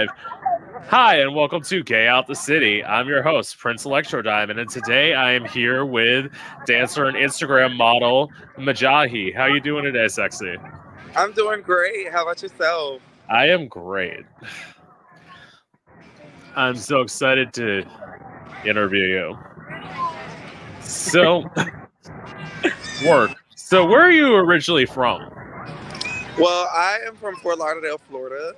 Hi, and welcome to Gay Out the City. I'm your host, Prince Electro Diamond, and today I am here with dancer and Instagram model Mjai. How you doing today, sexy? I'm doing great. How about yourself? I am great. I'm so excited to interview you. So, work. So, where are you originally from? Well, I am from Fort Lauderdale, Florida.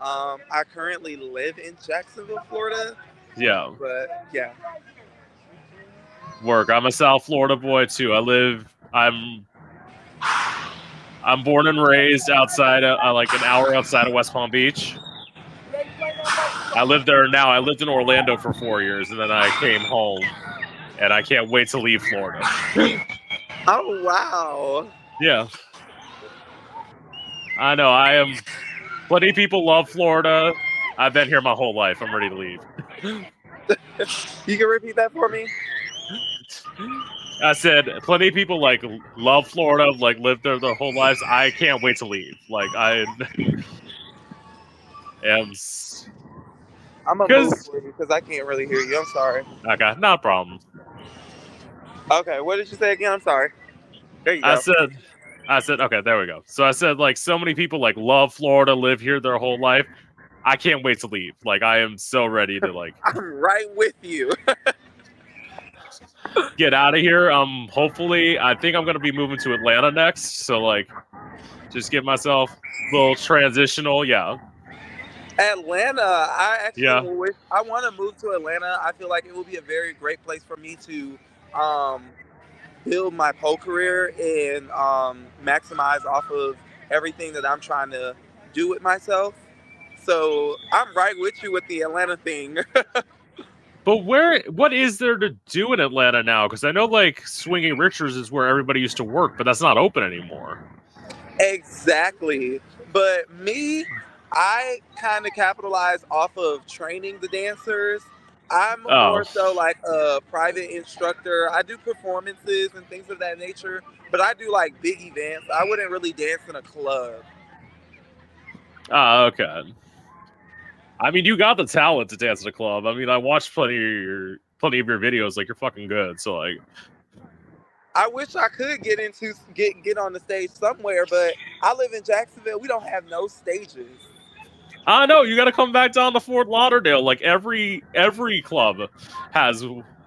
Um, I currently live in Jacksonville, Florida. Yeah. But yeah. Work. I'm a South Florida boy too. I live. I'm. I'm born and raised outside, of, uh, like an hour outside of West Palm Beach. I live there now. I lived in Orlando for four years, and then I came home, and I can't wait to leave Florida. oh wow! Yeah, I know. I am. Plenty of people love Florida. I've been here my whole life. I'm ready to leave. you can repeat that for me. I said plenty of people like love Florida, like live there their whole lives. I can't wait to leave. Like I am. I'm a because I can't really hear you. I'm sorry. Okay, not a problem. Okay, what did you say again? I'm sorry. There you go. I said, I said, okay, there we go. So I said, like, so many people like love Florida, live here their whole life. I can't wait to leave. Like, I am so ready to like. I'm right with you. get out of here. Um, hopefully, I think I'm gonna be moving to Atlanta next. So like, just give myself a little transitional. Yeah. Atlanta, I actually yeah. wish I want to move to Atlanta. I feel like it will be a very great place for me to um, build my pole career and um, maximize off of everything that I'm trying to do with myself. So I'm right with you with the Atlanta thing. but where, what is there to do in Atlanta now? Because I know like Swinging Richards is where everybody used to work, but that's not open anymore. Exactly. But me, I kind of capitalize off of training the dancers. I'm oh. more so like a private instructor. I do performances and things of that nature, but I do like big events. I wouldn't really dance in a club. Oh, okay. I mean, you got the talent to dance in a club. I mean, I watched plenty of your plenty of your videos. Like, you're fucking good. So, like, I wish I could get into get get on the stage somewhere, but I live in Jacksonville. We don't have no stages. I know you got to come back down to Fort Lauderdale. Like every every club has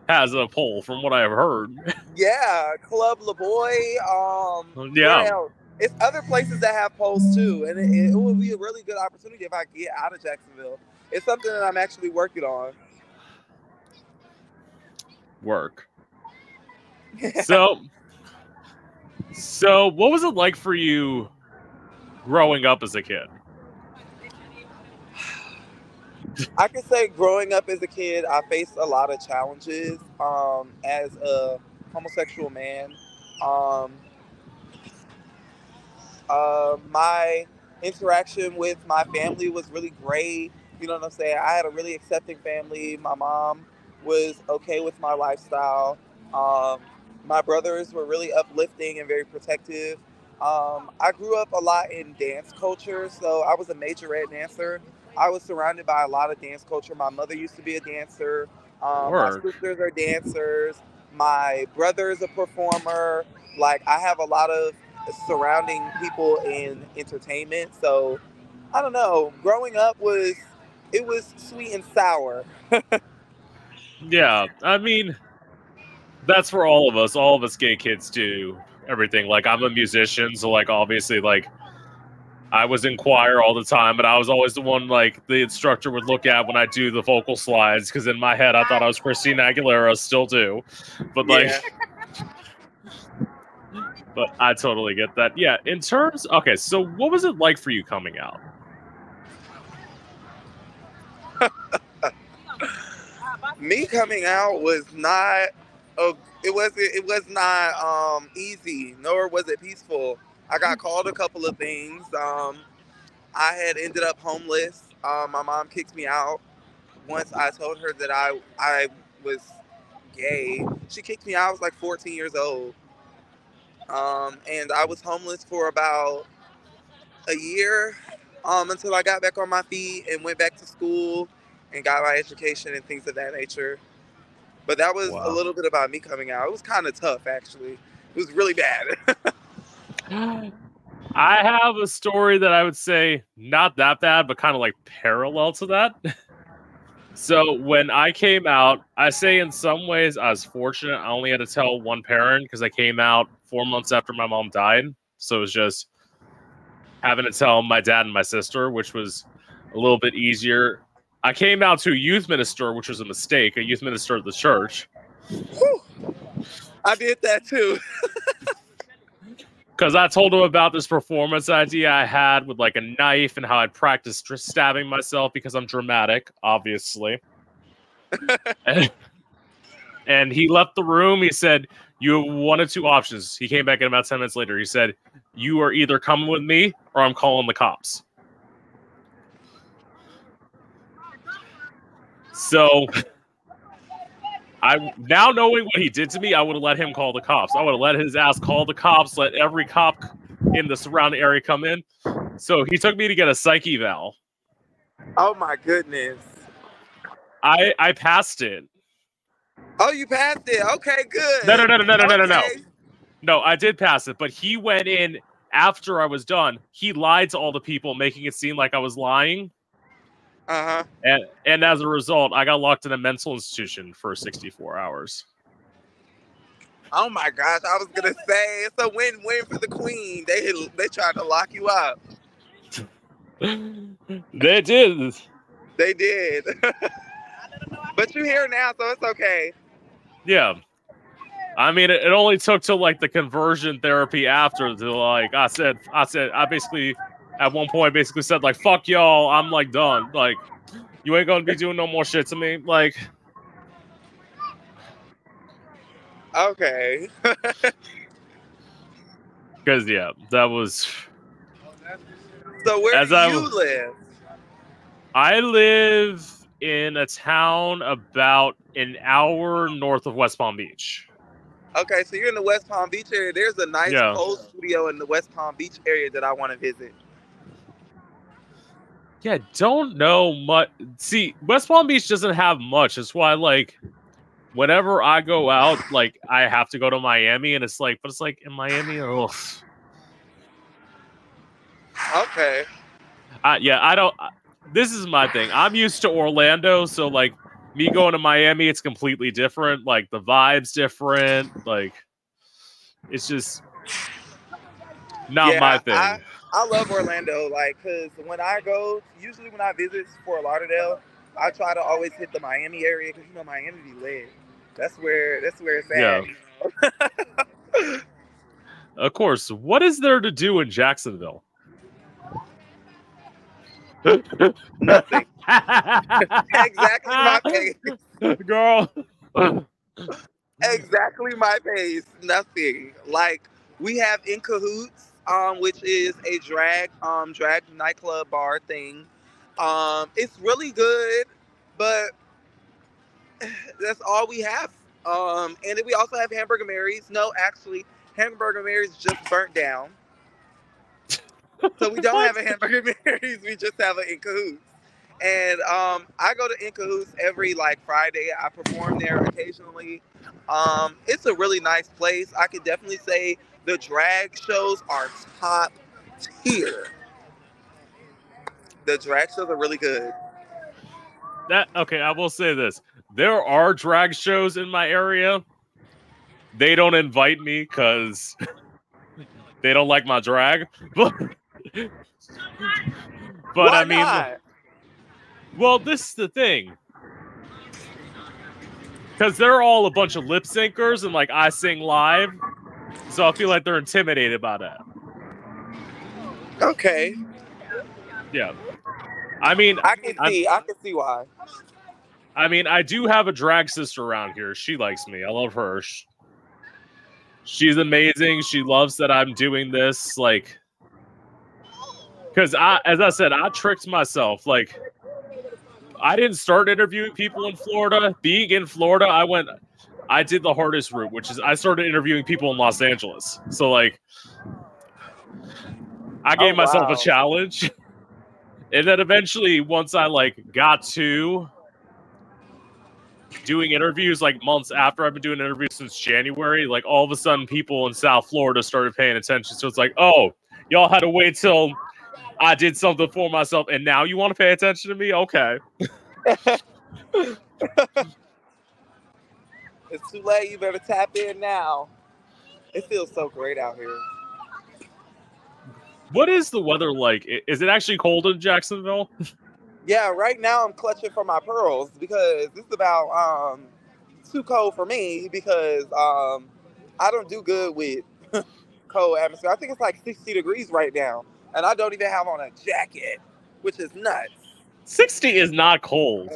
has a pole, from what I've heard. Yeah, Club LaBoy. Um, yeah, it's other places that have poles too, and it, it would be a really good opportunity if I get out of Jacksonville. It's something that I'm actually working on. Work. so, so what was it like for you growing up as a kid? I can say growing up as a kid, I faced a lot of challenges um, as a homosexual man. Um, uh, my interaction with my family was really great. You know what I'm saying? I had a really accepting family. My mom was okay with my lifestyle. Um, my brothers were really uplifting and very protective. Um, I grew up a lot in dance culture, so I was a majorette dancer. I was surrounded by a lot of dance culture. My mother used to be a dancer. Um, my sisters are dancers. My brother's a performer. Like I have a lot of surrounding people in entertainment. So I don't know. Growing up was it was sweet and sour. yeah, I mean that's for all of us. All of us gay kids do everything. Like I'm a musician, so like obviously like I was in choir all the time, but I was always the one like the instructor would look at when I do the vocal slides because in my head I thought I was Christina Aguilera, still do, but like. Yeah. but I totally get that. Yeah, in terms, okay, so what was it like for you coming out? Me coming out was not a, it was it was not um easy, nor was it peaceful. I got called a couple of things. Um, I had ended up homeless. Um, my mom kicked me out once I told her that I I was gay. She kicked me out. I was like 14 years old, um, and I was homeless for about a year. um, until I got back on my feet and went back to school and got my education and things of that nature. But that was Wow. a little bit about me coming out. It was kind of tough, actually. It was really bad. I have a story that I would say not that bad, but kind of like parallel to that. so when I came out, I say in some ways I was fortunate. I only had to tell one parent because I came out four months after my mom died. So it was just having to tell my dad and my sister, which was a little bit easier. I came out to a youth minister, which was a mistake, a youth minister at the church. Whew. I did that too. because I told him about this performance idea I had with like a knife and how I'd practiced stabbing myself because I'm dramatic, obviously. and, and he left the room. He said, You have one of two options. He came back in about 10 minutes later. He said, You are either coming with me or I'm calling the cops. So I now knowing what he did to me, I would have let him call the cops. I would have let his ass call the cops, let every cop in the surrounding area come in. So he took me to get a psych eval. Oh my goodness. I I passed it. Oh, you passed it. Okay, good. No, no, no, no, no, okay. no, no, no. No, I did pass it, but he went in after I was done. He lied to all the people, making it seem like I was lying. Uh-huh. And and as a result, I got locked in a mental institution for 64 hours. Oh my gosh, I was gonna say it's a win-win for the queen. They they tried to lock you up. they did. They did. but you're here now, so it's okay. Yeah. I mean, it, it only took till like the conversion therapy after to like I said, I said, I basically at one point basically said like fuck y'all, I'm like done. Like you ain't gonna be doing no more shit to me. Like Okay. because yeah, that was. So where As do I you live? I live in a town about an hour north of West Palm Beach. Okay, so you're in the West Palm Beach area. There's a nice Yeah. pole studio in the West Palm Beach area that I want to visit. Yeah, don't know much. See, West Palm Beach doesn't have much. That's why, like, whenever I go out, like, I have to go to Miami, and it's like, but it's like in Miami, ugh. Okay. I, yeah, I don't. I- This is my thing. I'm used to Orlando, so like me going to Miami, it's completely different. Like the vibes different. Like it's just not Yeah, my thing. I- I love Orlando, like, cause when I go, usually when I visit Fort Lauderdale, I try to always hit the Miami area, cause you know Miami be lit. That's where that's where it's at. Yeah. Of course, what is there to do in Jacksonville? Nothing. exactly my pace. Girl. Exactly my pace. Nothing. Like we have in cahoots, um, which is a drag um drag nightclub bar thing. Um, it's really good, but that's all we have. Um, and then we also have Hamburger Mary's. No, actually, Hamburger Mary's just burnt down. So we don't have a Hamburger Mary's. We just have an In Cahoots. And um, I go to In Cahoots every like Friday. I perform there occasionally. Um, it's a really nice place. I could definitely say the drag shows are top tier. The drag shows are really good. That okay, I will say this. There are drag shows in my area. They don't invite me because they don't like my drag. But, but Why I mean, not? well, this is the thing. Because they're all a bunch of lip syncers and like I sing live. So I feel like they're intimidated by that. okay, Yeah. I mean, I can see. I can see why. I mean, I do have a drag sister around here. She likes me. I love her. She's amazing. She loves that I'm doing this. Like, because I, as I said, I tricked myself. Like, I didn't start interviewing people in Florida. Being in Florida, I went, I did the hardest route, which is I started interviewing people in Los Angeles. So, like, I gave Oh, myself wow. a challenge. and then eventually, once I like got to doing interviews, like months after I've been doing interviews since January, like all of a sudden, people in South Florida started paying attention. So it's like, oh, y'all had to wait till I did something for myself, and now you want to pay attention to me? Okay. It's too late. You better tap in now. It feels so great out here. What is the weather like? Is it actually cold in Jacksonville? Yeah, right now I'm clutching for my pearls because this is about um too cold for me because um I don't do good with cold atmosphere. I think it's like 60 degrees right now, and I don't even have on a jacket, which is nuts. 60 is not cold.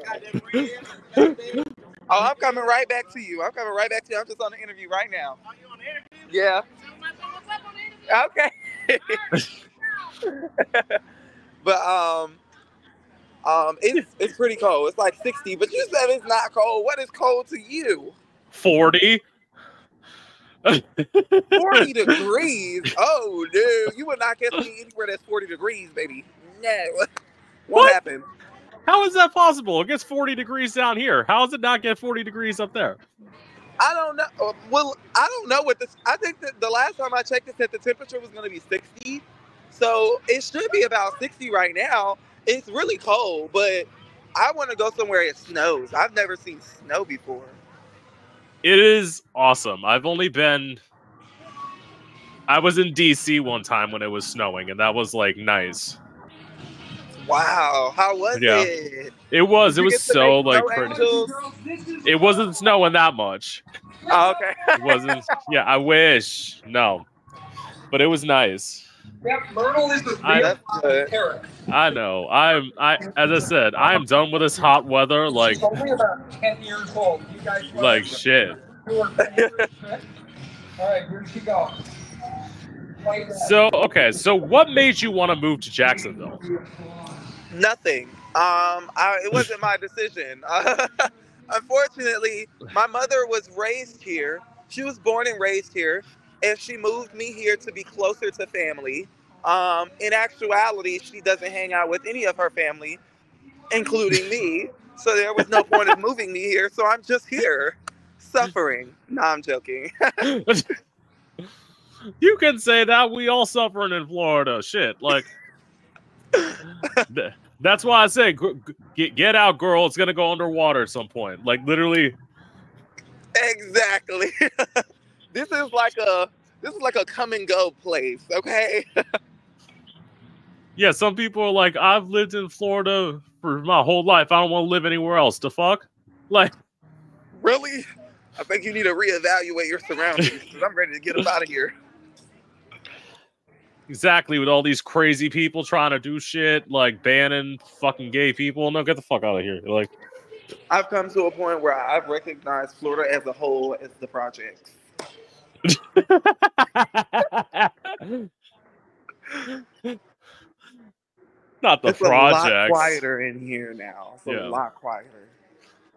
Oh, I'm coming right back to you. I'm coming right back to you. I'm just on the interview right now. Yeah. Okay. but um, um, it's it's pretty cold. It's like 60, but you said it's not cold. What is cold to you? 40. 40 degrees. Oh, dude, you would not get me anywhere that's 40 degrees, baby. No, won't What? happen. How is that possible? It gets 40 degrees down here. How does it not get 40 degrees up there? I don't know. uh, Well, I don't know what this. I think that the last time I checked, it said the temperature was going to be 60. So it should be about 60 right now. It's really cold, but I want to go somewhere it snows. I've never seen snow before. It is awesome. I've only been. I was in DC one time when it was snowing, and that was like nice. Wow, how was Yeah. it? It was. Did It was so like pretty. angels? It wasn't snowing that much. Oh, okay. It wasn't. yeah, I wish. No, but it was nice. Yep, Myrtle is the I- real That's I know. I'm. I as I said, I am done with this hot weather. Like, only about 10 years old. You guys like shit. do her favorite trick? All right, here she goes. Play. So okay. So what made you want to move to Jacksonville? Nothing. Um, I, it wasn't my decision. unfortunately, my mother was raised here. She was born and raised here, and she moved me here to be closer to family. Um, in actuality, she doesn't hang out with any of her family, including me. So there was no point of moving me here. So I'm just here, suffering. No, I'm joking. you can say that. We all suffering in Florida. Shit. Like. th- That's why I say get get out, girl. It's gonna go underwater at some point. Like literally, exactly. this is like a this is like a come and go place. Okay. yeah. Some people are like, I've lived in Florida for my whole life. I don't want to live anywhere else. The fuck? Like, Really? I think you need to reevaluate your surroundings because I'm ready to get up out of here. Exactly with all these crazy people trying to do shit, like banning fucking gay people. No, get the fuck out of here. Like, I've come to a point where I've recognized Florida as a whole as the project. not the it's a lot project. quieter in here now. It's Yeah. a lot quieter.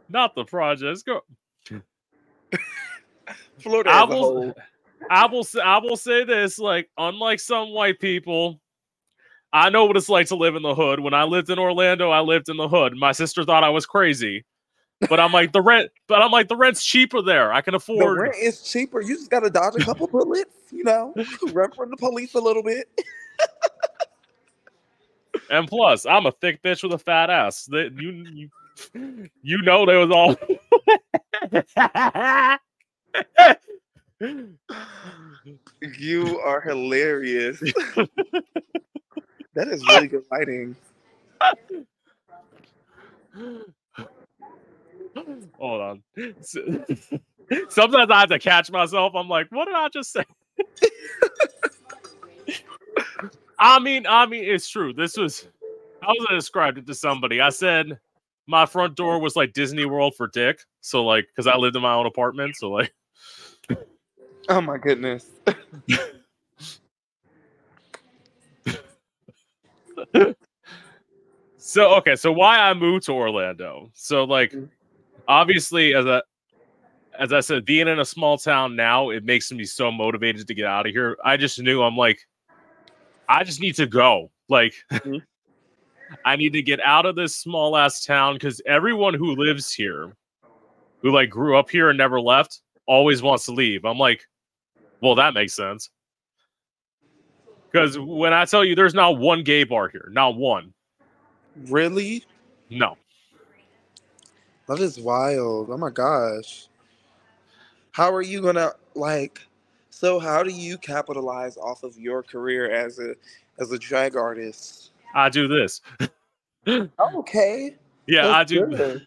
Not the projects. Go. Florida I as a whole. I will say, I will say this: like, unlike some white people, I know what it's like to live in the hood. When I lived in Orlando, I lived in the hood. My sister thought I was crazy, but I'm like the rent. But I'm like the rent's cheaper there. I can The afford. rent is cheaper. You just got to dodge a couple bullets, you know, run from the police a little bit. And plus, I'm a thick bitch with a fat ass. That you you you know there was all. You are hilarious. that is really good lighting. Hold on. Sometimes I have to catch myself. I'm like, what did I just say? I mean, I mean, it's true. This was I was gonna describe it to somebody. I said my front door was like Disney World for Dick. So like, because I lived in my own apartment. So like, Oh my goodness. so okay. So why I moved to Orlando? So like, Mhm. obviously, as a as I said, being in a small town now, it makes me so motivated to get out of here. I just knew I'm like, I just need to go. Like, Mhm. I need to get out of this small ass town because everyone who lives here, who like grew up here and never left, always wants to leave. I'm like, well, that makes sense. Because when I tell you there's not one gay bar here, not one. Really? No. That is wild. Oh my gosh. How are you gonna like so how do you capitalize off of your career as a as a drag artist? I do this. Okay. Yeah, I do. Because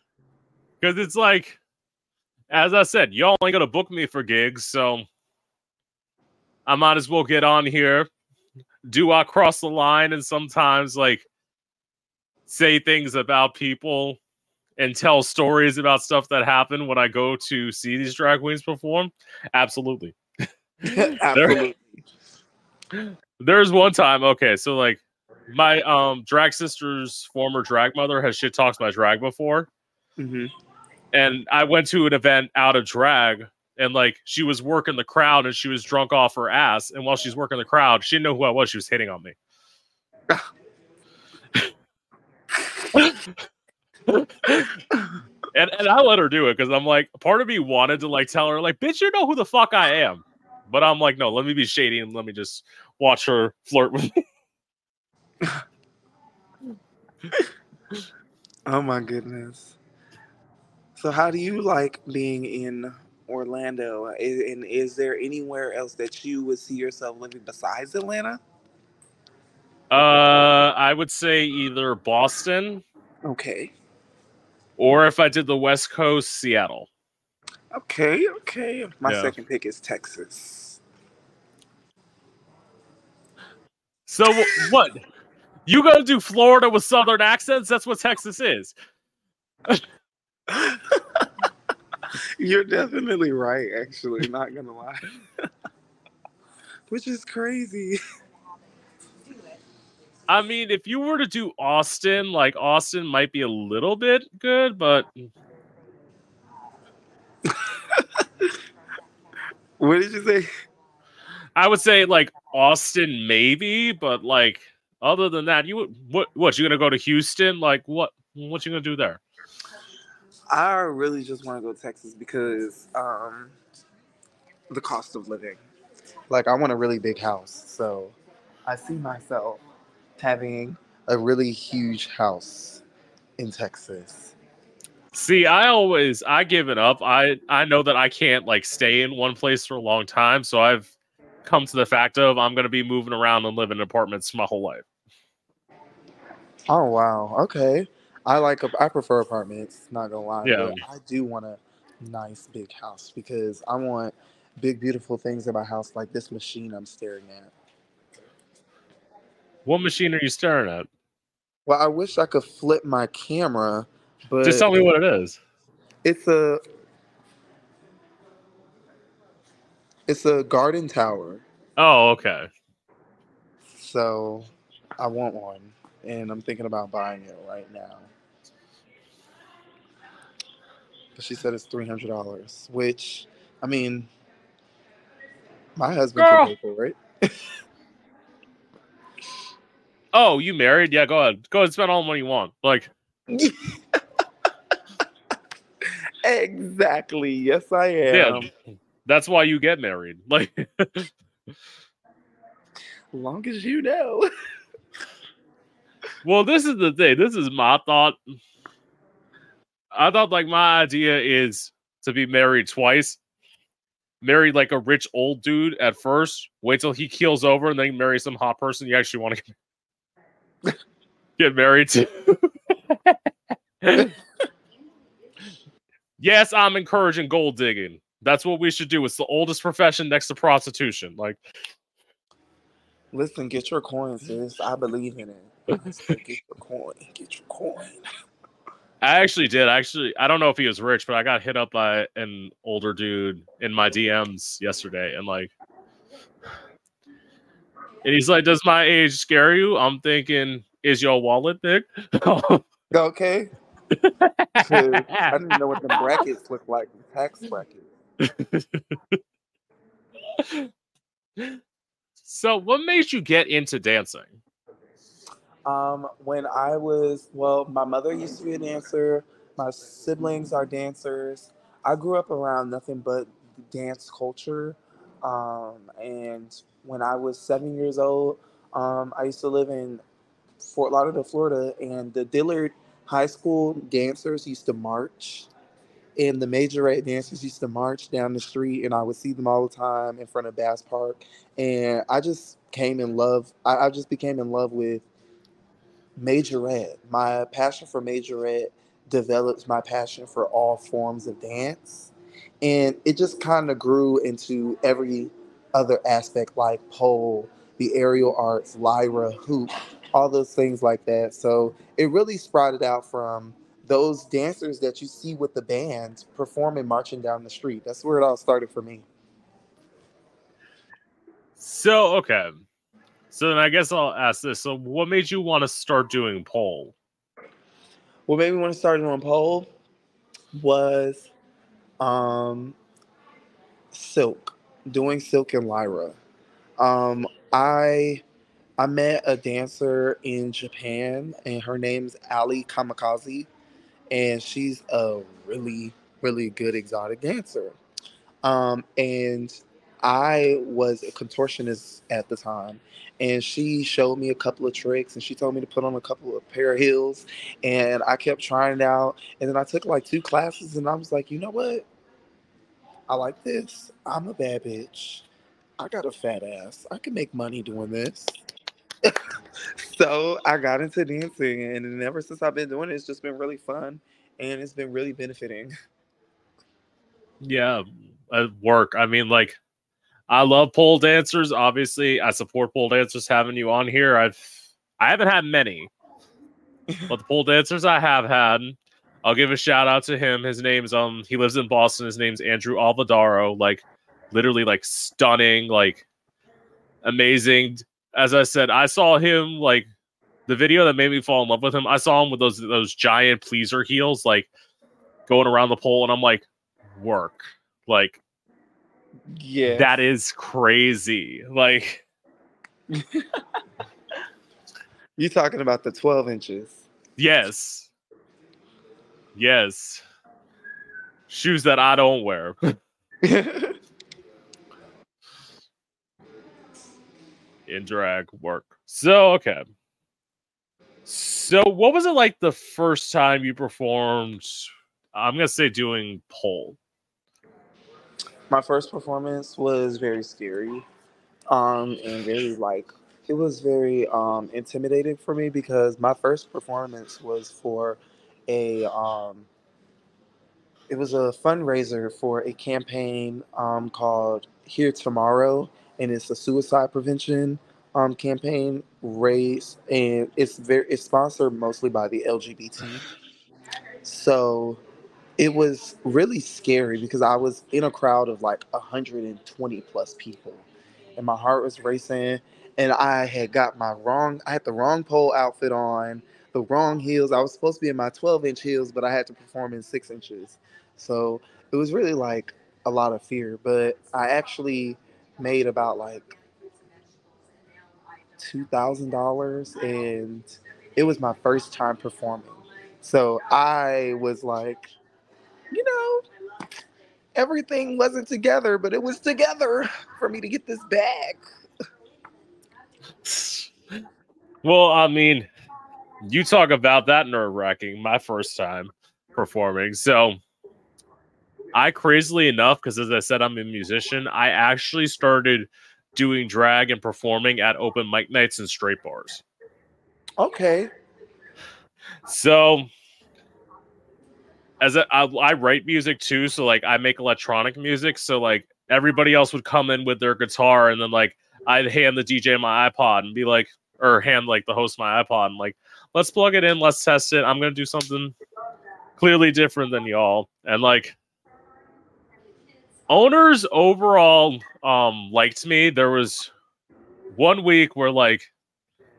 it's like, as I said, y'all ain't gonna book me for gigs, so I might as well get on here. Do I cross the line and sometimes like say things about people and tell stories about stuff that happened when I go to see these drag queens perform? Absolutely. Absolutely. There's one time, okay, so like my um drag sister's former drag mother has shit talked my drag before. Mhm. and I went to an event out of drag and like she was working the crowd and she was drunk off her ass and while she's working the crowd she didn't know who I was she was hitting on me. And and I let her do it because I'm like part of me wanted to like tell her like bitch you know who the fuck I am. But I'm like no let me be shady and let me just watch her flirt with me. Oh my goodness. So how do you like being in Orlando? I- And is there anywhere else that you would see yourself living besides Atlanta? uh I would say either Boston Okay. or if I did the West Coast Seattle Okay, okay. My Yeah. second pick is Texas. So what? You gonna do Florida with Southern accents? That's what Texas is. You're definitely right, actually, not gonna lie. Which is crazy. I mean, if you were to do Austin, like Austin might be a little bit good, but What did you say? I would say like Austin maybe, but like other than that, you would what what you gonna go to Houston? Like what what you gonna do there? I really just want to go to Texas because um the cost of living. Like I want a really big house. So I see myself having a really huge house in Texas. See, I always I give it up. I I know that I can't like stay in one place for a long time, so I've come to the fact of I'm gonna be moving around and living in apartments my whole life. Oh wow. Okay. I like I prefer apartments, not gonna lie. Yeah. I do want a nice big house because I want big beautiful things in my house like this machine I'm staring at. What machine are you staring at? Well, I wish I could flip my camera, but Just tell me what it is. it's a it's a garden tower. Oh, okay. So I want one and I'm thinking about buying it right now. But she said it's three hundred dollars, which I mean my husband Girl. can pay for it. Oh, you married? Yeah, go ahead. Go ahead and spend all the money you want. Like, exactly. Yes, I am. yeah, that's why you get married. Like, Long as you know. well, this is the thing. This is my thought. I thought like my idea is to be married twice. Marry like a rich old dude at first. Wait till he keels over, and then marry some hot person you actually want to get married to. yes, I'm encouraging gold digging. That's what we should do. It's the oldest profession next to prostitution. Like, Listen, get your coin, sis. I believe in it. Get your coin. Get your coin. I actually did. Actually, I don't know if he was rich, but I got hit up by an older dude in my DMs yesterday, and like, and he's like, "Does my age scare you?" I'm thinking, "Is your wallet big?" Okay. I didn't know what the brackets look like. The tax brackets. so, what made you get into dancing? Um, when I was well, my mother used to be a dancer. My siblings are dancers. I grew up around nothing but dance culture. Um, and when I was seven years old, um, I used to live in Fort Lauderdale, Florida, and the Dillard High School dancers used to march, and the majorette dancers used to march down the street, and I would see them all the time in front of Bass Park, and I just came in love. I, I just became in love with majorette. My passion for majorette develops my passion for all forms of dance, and it just kind of grew into every other aspect like pole, the aerial arts, lyra, hoop, all those things like that. So it really sprouted out from those dancers that you see with the band performing marching down the street. That's where it all started for me. So okay. So then I guess I'll ask this. So what made you want to start doing pole? What made me want to start doing pole was um silk, doing silk and lyra. Um I I met a dancer in Japan, and her name's Ali Kamikaze, and she's a really, really good exotic dancer. Um, and I was a contortionist at the time, and she showed me a couple of tricks, and she told me to put on a couple of pair of heels, and I kept trying it out. And then I took like two classes, and I was like, you know what? I like this. I'm a bad bitch. I got a fat ass. I can make money doing this. so I got into dancing, and ever since I've been doing it, it's just been really fun, and it's been really benefiting. Yeah, at work. I mean, like, I love pole dancers. Obviously, I support pole dancers. Having you on here, I've I haven't had many, but the pole dancers I have had, I'll give a shout out to him. His name's um he lives in Boston. His name's Andrew Alvadaro. Like, literally, like stunning, like amazing as I said, I saw him like the video that made me fall in love with him. I saw him with those those giant pleaser heels, like going around the pole, and I'm like, work, like, yeah, that is crazy. Like, you talking about the 12 inches? Yes, yes, shoes that I don't wear. in drag work. So okay. So what was it like the first time you performed? I'm gonna say doing pole. My first performance was very scary, um, and very like it was very um intimidating for me because my first performance was for a um it was a fundraiser for a campaign um called Here Tomorrow and it's a suicide prevention um, campaign raised and it's very it's sponsored mostly by the lgbt so it was really scary because i was in a crowd of like 120 plus people and my heart was racing and i had got my wrong i had the wrong pole outfit on the wrong heels i was supposed to be in my 12 inch heels but i had to perform in six inches so it was really like a lot of fear but i actually made about like two thousand dollars, and it was my first time performing. So I was like, you know, everything wasn't together, but it was together for me to get this bag. Well, I mean, you talk about that nerve wracking. My first time performing, so I crazily enough, because as I said, I'm a musician. I actually started doing drag and performing at open mic nights and straight bars. Okay. So, as a, I, I write music too, so like I make electronic music. So like everybody else would come in with their guitar, and then like I'd hand the DJ my iPod and be like, or hand like the host my iPod and like, let's plug it in, let's test it. I'm gonna do something clearly different than y'all, and like owners overall um liked me. There was one week where like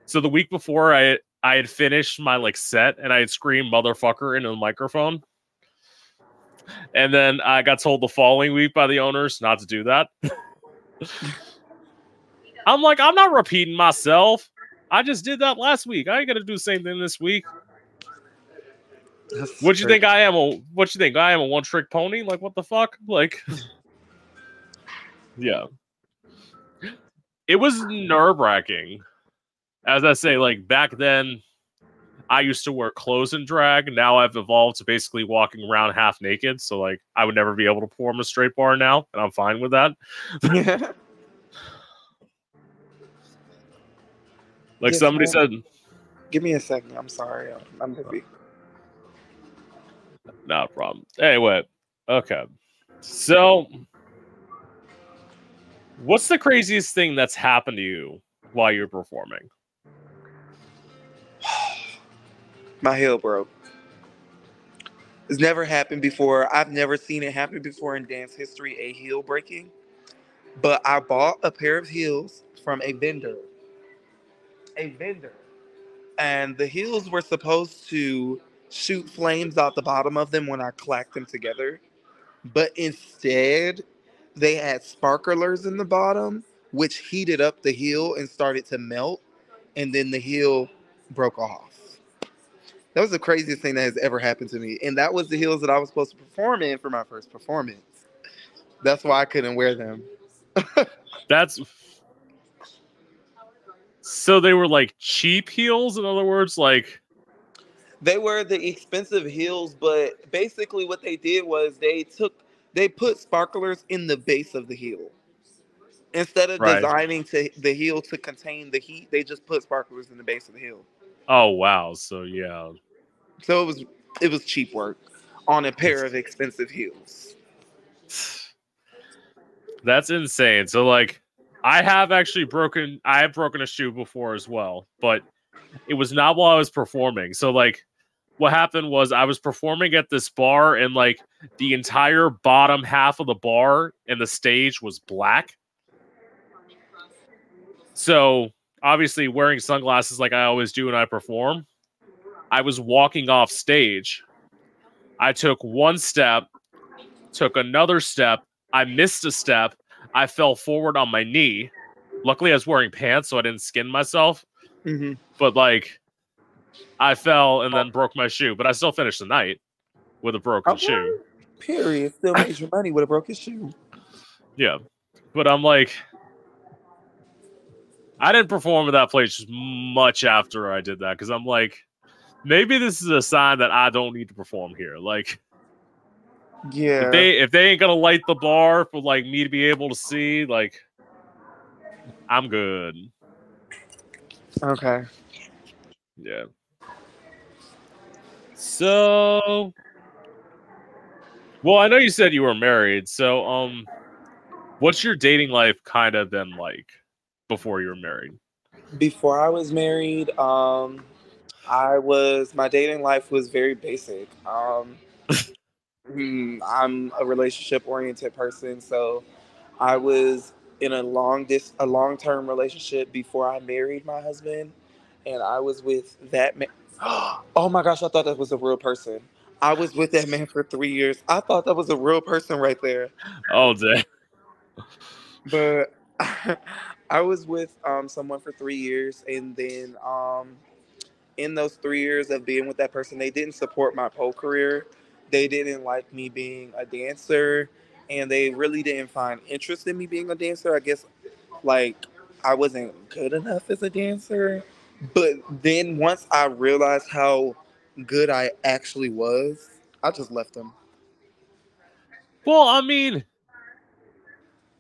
so the week before I I had finished my like set and I had screamed motherfucker into the microphone. And then I got told the following week by the owners not to do that. I'm like, I'm not repeating myself. I just did that last week. I ain't gonna do the same thing this week. That's What you think I am? A what you think I am a one trick pony? Like what the fuck? Like, yeah. It was nerve wracking. As I say, like back then, I used to wear clothes and drag. Now I've evolved to basically walking around half naked. So like, I would never be able to perform a straight bar now, and I'm fine with that. Yeah. Like somebody said, Give me a second. I'm sorry. I'm- I'm uh, busy. not a problem. Anyway, okay. So, what's the craziest thing that's happened to you while you're performing? My heel broke. It's never happened before. I've never seen it happen before in dance history, a heel breaking. But I bought a pair of heels from a vendor. A vendor. And the heels were supposed to shoot flames out the bottom of them when I clacked them together. But instead, they had sparklers in the bottom, which heated up the heel and started to melt. And then the heel broke off. That was the craziest thing that has ever happened to me. And that was the heels that I was supposed to perform in for my first performance. That's why I couldn't wear them. That's so they were like cheap heels. In other words, like They were the expensive heels, but basically what they did was they took they put sparklers in the base of the heel. Instead of Right. designing to the heel to contain the heat, they just put sparklers in the base of the heel. Oh wow. So yeah, So it was it was cheap work on a pair of expensive heels. that's insane. So like, I have actually broken. I have broken a shoe before as well, but it was not while I was performing. So like, what happened was I was performing at this bar, and like the entire bottom half of the bar and the stage was black. So obviously, wearing sunglasses like I always do when I perform, I was walking off stage. I took one step, took another step. I missed a step. I fell forward on my knee. Luckily, I was wearing pants, so I didn't skin myself. Mhm. But like, I fell and then broke my shoe. But I still finished the night with a broken Okay. shoe. Period. Still made your money with a broken shoe. Yeah, but I'm like, I didn't perform at that place much after I did that because I'm like, maybe this is a sign that I don't need to perform here. Like, Yeah. if they if they ain't gonna light the bar for like me to be able to see, like, I'm good. okay. Yeah. So, well, I know you said you were married. So, um, what's your dating life kind of been like before you were married? Before I was married, um, I was my dating life was very basic. Um, hmm, I'm a relationship oriented person, so I was in a long dis a long term relationship before I married my husband, and I was with that man. Oh my gosh, I thought that was a real person. I was with that man for three years. I thought that was a real person right there. Oh, day. but I was with um, someone for three years, and then um, in those three years of being with that person, they didn't support my pole career. They didn't like me being a dancer, and they really didn't find interest in me being a dancer. I guess like I wasn't good enough as a dancer. But then once I realized how good I actually was, I just left them. Well, I mean,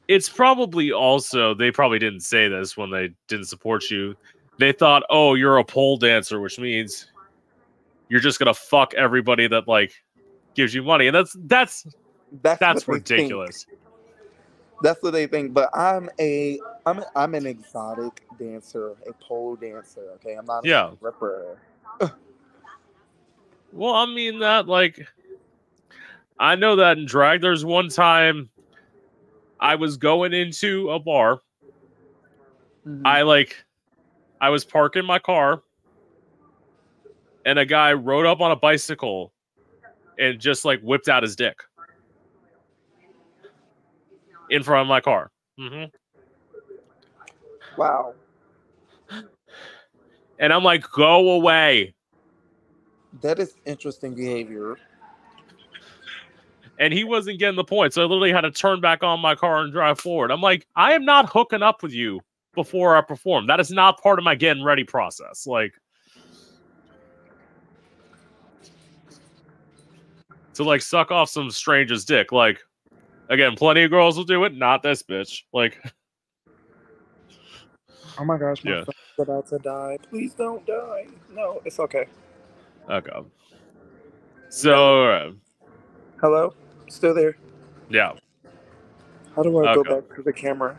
it's probably also they probably didn't say this when they didn't support you. They thought, "Oh, you're a pole dancer, which means you're just gonna fuck everybody that like gives you money," and that's that's That's, that's what they think. ridiculous. That's what they think. But I'm a I'm a, I'm an exotic dancer, a pole dancer. Okay, I'm not a Yeah. stripper. Well, I mean that like I know that in drag there's one time I was going into a bar. I like I was parking my car and a guy rode up on a bicycle and just like whipped out his dick in front of my car. hmm wow. And I'm like, go away. That is interesting behavior. And he wasn't getting the point. So I literally had to turn back on my car and drive forward. I'm like, I am not hooking up with you before I perform. That is not part of my getting ready process. Like, to like suck off some stranger's dick. Like, again, plenty of girls will do it. Not this bitch. Like, Oh my gosh, my Yeah. about to die. Please don't die. No, it's okay. okay. So, uh, Hello? Still there? yeah. How do I go back to the camera?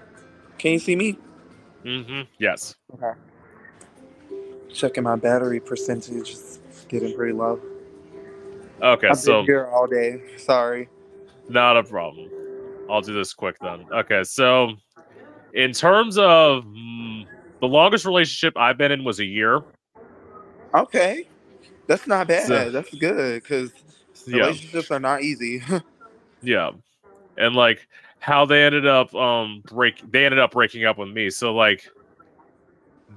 Can you see me? Mm-hmm. Yes. Okay. Checking my battery percentage. It's getting pretty low. Okay. I've so been here all day. Sorry. Not a problem. I'll do this quick then. Okay, so in terms of mm, the longest relationship I've been in was a year. Okay. That's not bad. So- That's good because Yeah, relationships are not easy. yeah, and like how they ended up um break they ended up breaking up with me. So like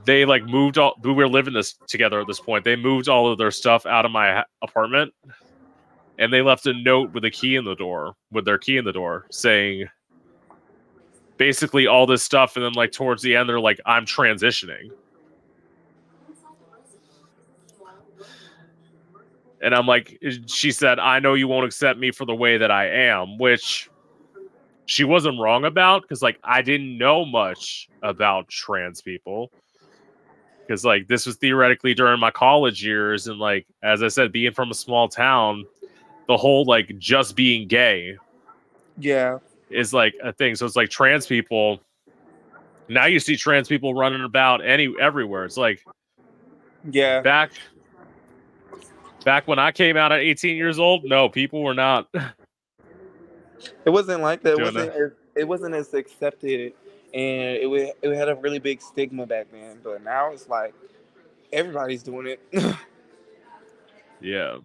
they like moved all we were living this together at this point. They moved all of their stuff out of my apartment and they left a note with a key in the door with their key in the door saying basically all this stuff and then like towards the end they're like I'm transitioning. And I'm like, she said, I know you won't accept me for the way that I am, which she wasn't wrong about because, like, I didn't know much about trans people. Because, like, this was theoretically during my college years. And, like, as I said, being from a small town, the whole, like, just being gay yeah. is like a thing. So it's like trans people. Now you see trans people running about any everywhere. It's like Yeah. back back when I came out at 18 years old, no, people were not. It wasn't like that. It wasn't as, it wasn't as accepted and it wa- it had a really big stigma back then. But now it's like everybody's doing it. yeah.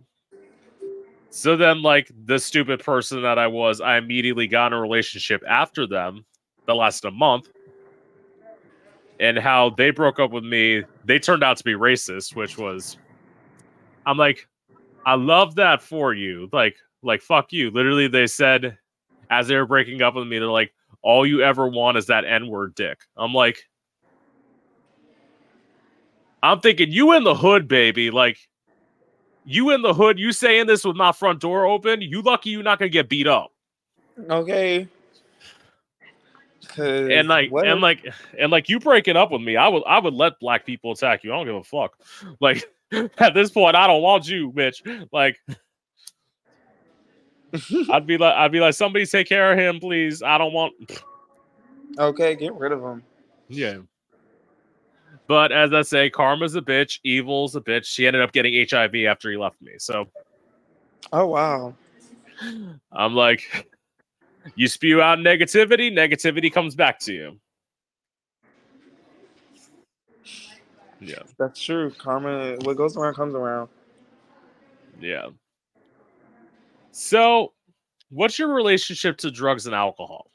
So then, like the stupid person that I was, I immediately got in a relationship after them that lasted a month. And how they broke up with me, they turned out to be racist, which was, I'm like, I love that for you. Like, like fuck you. Literally, they said as they were breaking up with me, they're like, all you ever want is that N word dick. I'm like, I'm thinking you in the hood, baby. Like, you in the hood, you saying this with my front door open, you lucky you not gonna get beat up. Okay. And like what and like and like you breaking up with me, I would I would let black people attack you. I don't give a fuck. Like at this point, I don't want you, bitch. Like I'd be like I'd be like, somebody take care of him, please. I don't want okay, get rid of him. Yeah. But as I say, karma's a bitch, evil's a bitch. She ended up getting HIV after he left me. So Oh wow. I'm like, you spew out negativity, negativity comes back to you. Yeah, That's true. Karma what goes around comes around. yeah. So, what's your relationship to drugs and alcohol?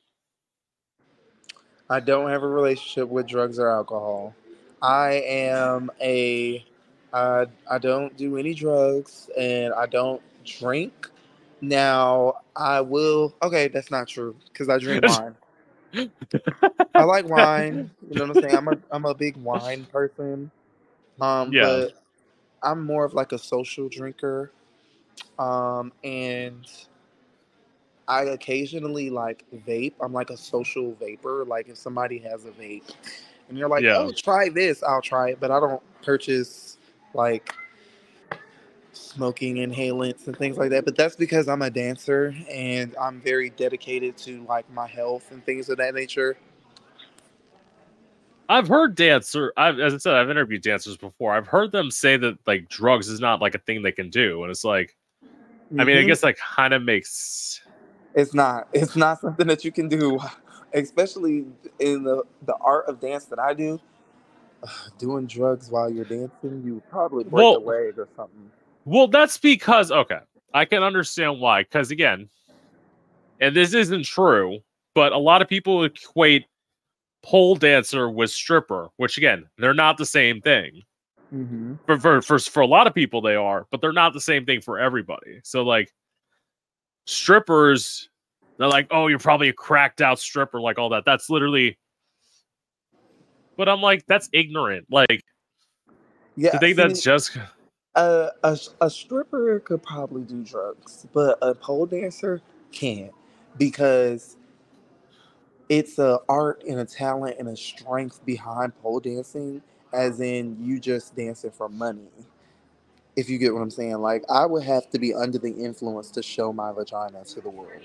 I don't have a relationship with drugs or alcohol. I am a I I don't do any drugs and I don't drink. Now I will okay, that's not true because I drink wine. I like wine. You know what I'm saying? I'm a I'm a big wine person. Um Yeah. but I'm more of like a social drinker. Um and I occasionally like vape. I'm like a social vapor. Like if somebody has a vape and you're like, Yeah. oh, try this, I'll try it. But I don't purchase like smoking inhalants and things like that. But that's because I'm a dancer and I'm very dedicated to like my health and things of that nature. I've heard dancer. I've, as I said, I've interviewed dancers before. I've heard them say that like drugs is not like a thing they can do, and it's like, I mean, I Mhm. guess that kind of makes. It's not. It's not something that you can do, especially in the the art of dance that I do. Doing drugs while you're dancing, you probably break Well- a leg or something. Well, that's because okay, I can understand why. Because again, and this isn't true, but a lot of people equate pole dancer with stripper, which again, they're not the same thing. Mm-hmm. For, for for for a lot of people they are, but they're not the same thing for everybody. So like strippers, they're like, oh, you're probably a cracked out stripper, like all that. That's literally. But I'm like, that's ignorant. Like, Yeah, to think see, that's just a a stripper could probably do drugs, but a pole dancer can't because it's a art and a talent and a strength behind pole dancing, as in you just dancing for money. If you get what I'm saying, like I would have to be under the influence to show my vagina to the world.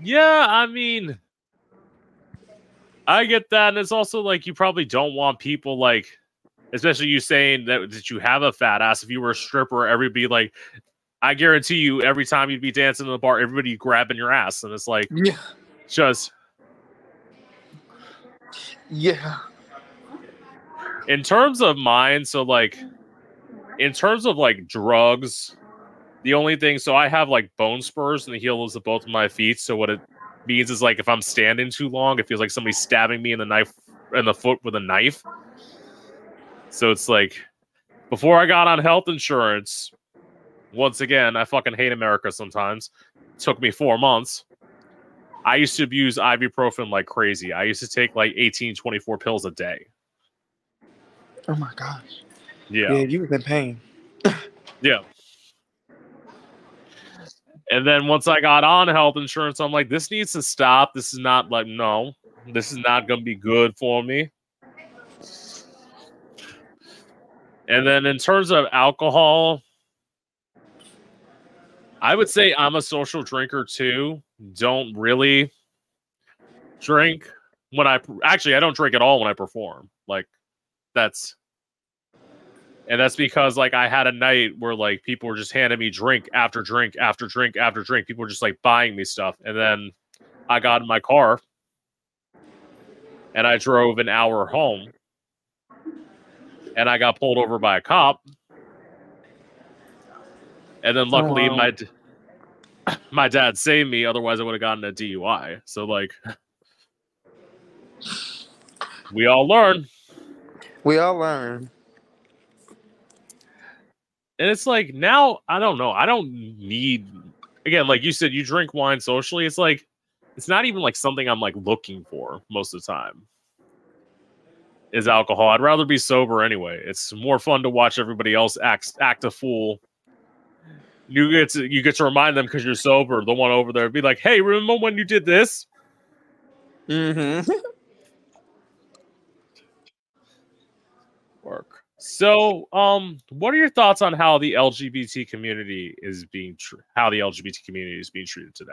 Yeah, I mean, I get that, and it's also like you probably don't want people like, especially you saying that that you have a fat ass. If you were a stripper, everybody like, I guarantee you, every time you'd be dancing in the bar, everybody grabbing your ass, and it's like Yeah, just yeah. in terms of mine. So like, in terms of like drugs, the only thing. So I have like bone spurs in the heels of both of my feet. So what it means is like if I'm standing too long, it feels like somebody's stabbing me in the knife in the foot with a knife. So it's like before I got on health insurance, once again, I fucking hate America sometimes. took me four months. I used to abuse ibuprofen like crazy. I used to take like 18, 24 pills a day. Oh my gosh. Yeah. Yeah, you was in pain. Yeah. And then once I got on health insurance, I'm like, this needs to stop. This is not like, no, this is not going to be good for me. And then in terms of alcohol, I would say I'm a social drinker too. Don't really drink when I actually I don't drink at all when I perform. Like that's and that's because like I had a night where like people were just handing me drink after drink after drink after drink. People were just like buying me stuff, and then I got in my car and I drove an hour home, and I got pulled over by a cop, and then luckily oh, wow. my d- my dad saved me. Otherwise, I would have gotten a DUI. So like, we all learn. We all learn. And it's like now I don't know. I don't need again, like you said, you drink wine socially. It's like it's not even like something I'm like looking for most of the time. Is alcohol. I'd rather be sober anyway. It's more fun to watch everybody else act act a fool. You get to you get to remind them because you're sober. The one over there be like, "Hey, remember when you did this?" Mm-hmm. Work. So, um, what are your thoughts on how the LGBT community is being tr- how the LGBT community is being treated today?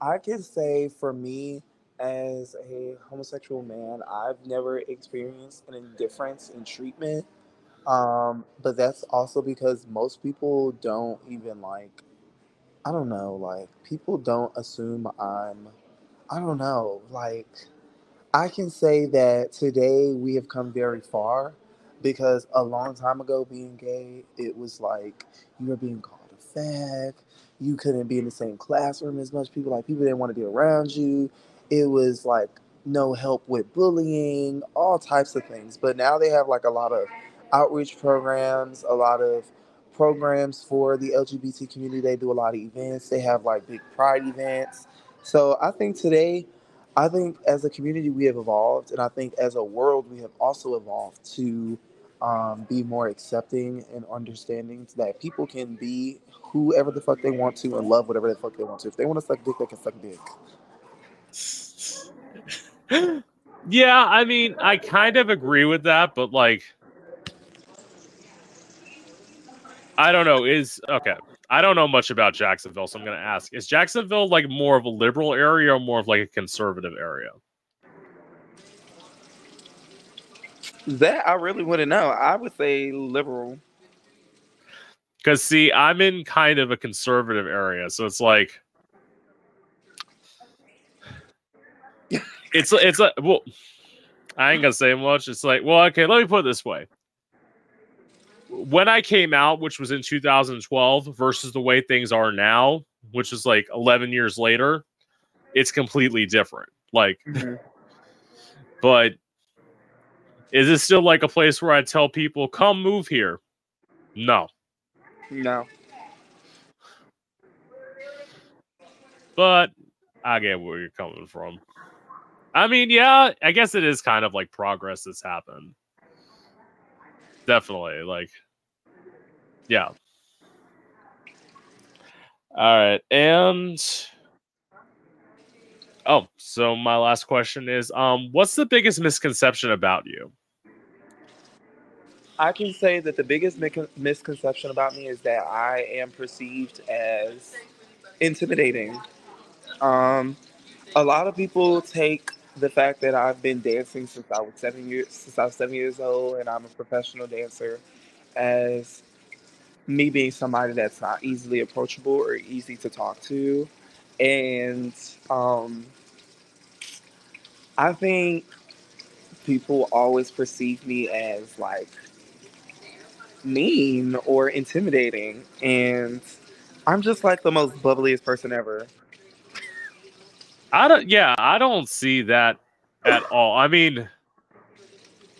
I can say for me, as a homosexual man, I've never experienced an indifference in treatment. Um, but that's also because most people don't even like, I don't know, like, people don't assume I'm, I don't know, like, I can say that today we have come very far because a long time ago, being gay, it was like you were being called a fag. You couldn't be in the same classroom as much people. Like people didn't want to be around you. It was like no help with bullying, all types of things. But now they have like a lot of outreach programs, a lot of programs for the LGBT community. They do a lot of events. They have like big pride events. So I think today I think as a community we have evolved, and I think as a world we have also evolved to um, be more accepting and understanding that people can be whoever the fuck they want to and love whatever the fuck they want to. If they want to suck dick, they can suck dick. yeah, I mean, I kind of agree with that, but like, I don't know. Is okay. I don't know much about Jacksonville, so I'm going to ask: Is Jacksonville like more of a liberal area or more of like a conservative area? That I really wouldn't know. I would say liberal. Because see, I'm in kind of a conservative area, so it's like it's it's like well, I ain't gonna say much. It's like well, okay, let me put it this way. When I came out, which was in 2012, versus the way things are now, which is like 11 years later, it's completely different. Like, Mhm. but is it still like a place where I tell people, come move here? No. No. But I get where you're coming from. I mean, yeah, I guess it is kind of like progress that's happened. Definitely. Like, yeah. All right. And oh, so my last question is um what's the biggest misconception about you? I can say that the biggest misconception about me is that I am perceived as intimidating. Um, a lot of people take the fact that I've been dancing since I was seven years since I was seven years old, and I'm a professional dancer, as me being somebody that's not easily approachable or easy to talk to, and um, I think people always perceive me as like mean or intimidating and i'm just like the most bubbliest person ever I don't yeah, I don't see that at all. I mean,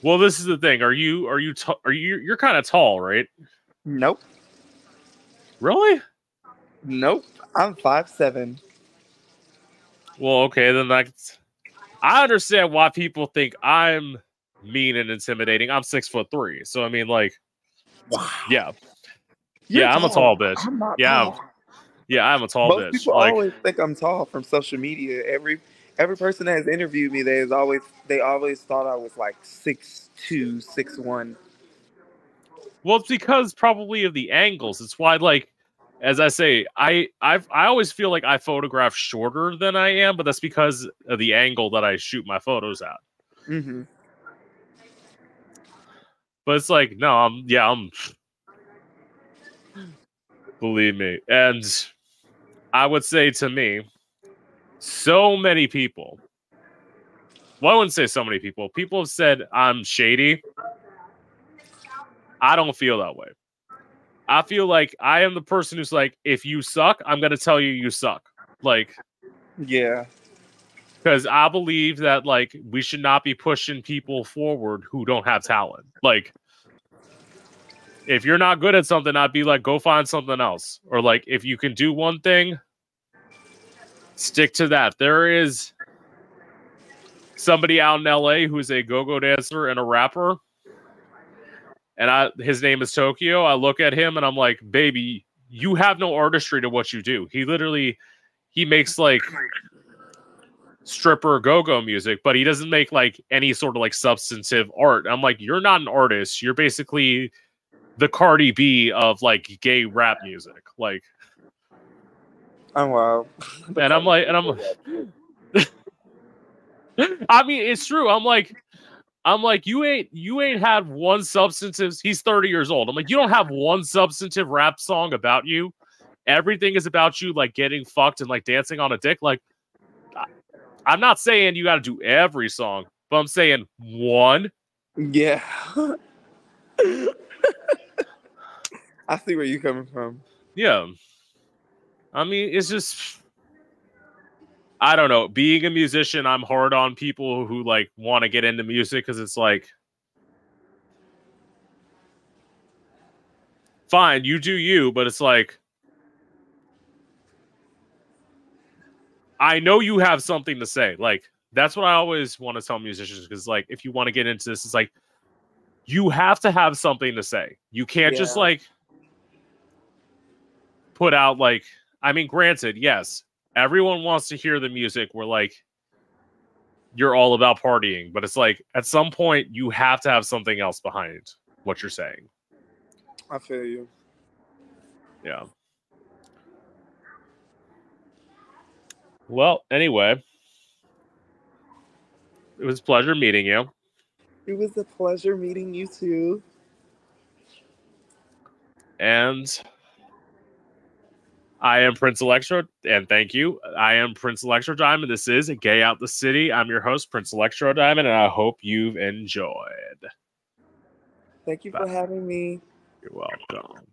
well, this is the thing. Are you are you t- are you you're kind of tall, right? nope Really? nope i'm five seven Well, okay, then that's. I understand why people think I'm mean and intimidating. I'm six foot three, so I mean, like, wow yeah, You're yeah, I'm a tall bitch. I'm Yeah, tall. yeah, I'm a tall most bitch. people Like, always think i'm tall from social media every every person that has interviewed me they has always they always thought i was like six two six one well, it's because probably of the angles. It's why, like, as I say, I I I always feel like I photograph shorter than I am, but that's because of the angle that I shoot my photos at. mm-hmm. But it's like, no, I'm yeah, I'm believe me. And I would say to me, so many people. Well, I wouldn't say so many people. People have said I'm shady. I don't feel that way. I feel like I am the person who's like, if you suck, I'm gonna tell you you suck. Like, yeah because I believe that like we should not be pushing people forward who don't have talent. Like if you're not good at something, I'd be like, go find something else. Or like if you can do one thing, stick to that. There is somebody out in LA who's a go-go dancer and a rapper. And I his name is Tokyo. I look at him and I'm like, baby, you have no artistry to what you do. He literally he makes like stripper go-go music, but he doesn't make like any sort of like substantive art. I'm like, you're not an artist. You're basically the Cardi B of like gay rap music. Like, oh wow and I'm like, and I'm I mean, it's true. I'm like, I'm like, you ain't you ain't had one substantive. He's 30 years old. I'm like, you don't have one substantive rap song about you. Everything is about you, like getting fucked and like dancing on a dick. Like, I- I'm not saying you got to do every song, but I'm saying one. Yeah. I see where you're coming from. Yeah. I mean, it's just I don't know. Being a musician, I'm hard on people who like want to get into music because it's like fine, you do you, but it's like I know you have something to say. Like that's what I always want to tell musicians because like if you want to get into this, it's like you have to have something to say. You can't just like put out like I mean, granted, yes, everyone wants to hear the music where like you're all about partying, but it's like at some point you have to have something else behind what you're saying. I feel you. Yeah. Well, anyway, it was a pleasure meeting you. It was a pleasure meeting you too. And I am Prince Electro, and thank you. I am Prince Electro Diamond. This is Gay Out the City. I'm your host, Prince Electro Diamond, and I hope you've enjoyed. Thank you for having me. You're welcome.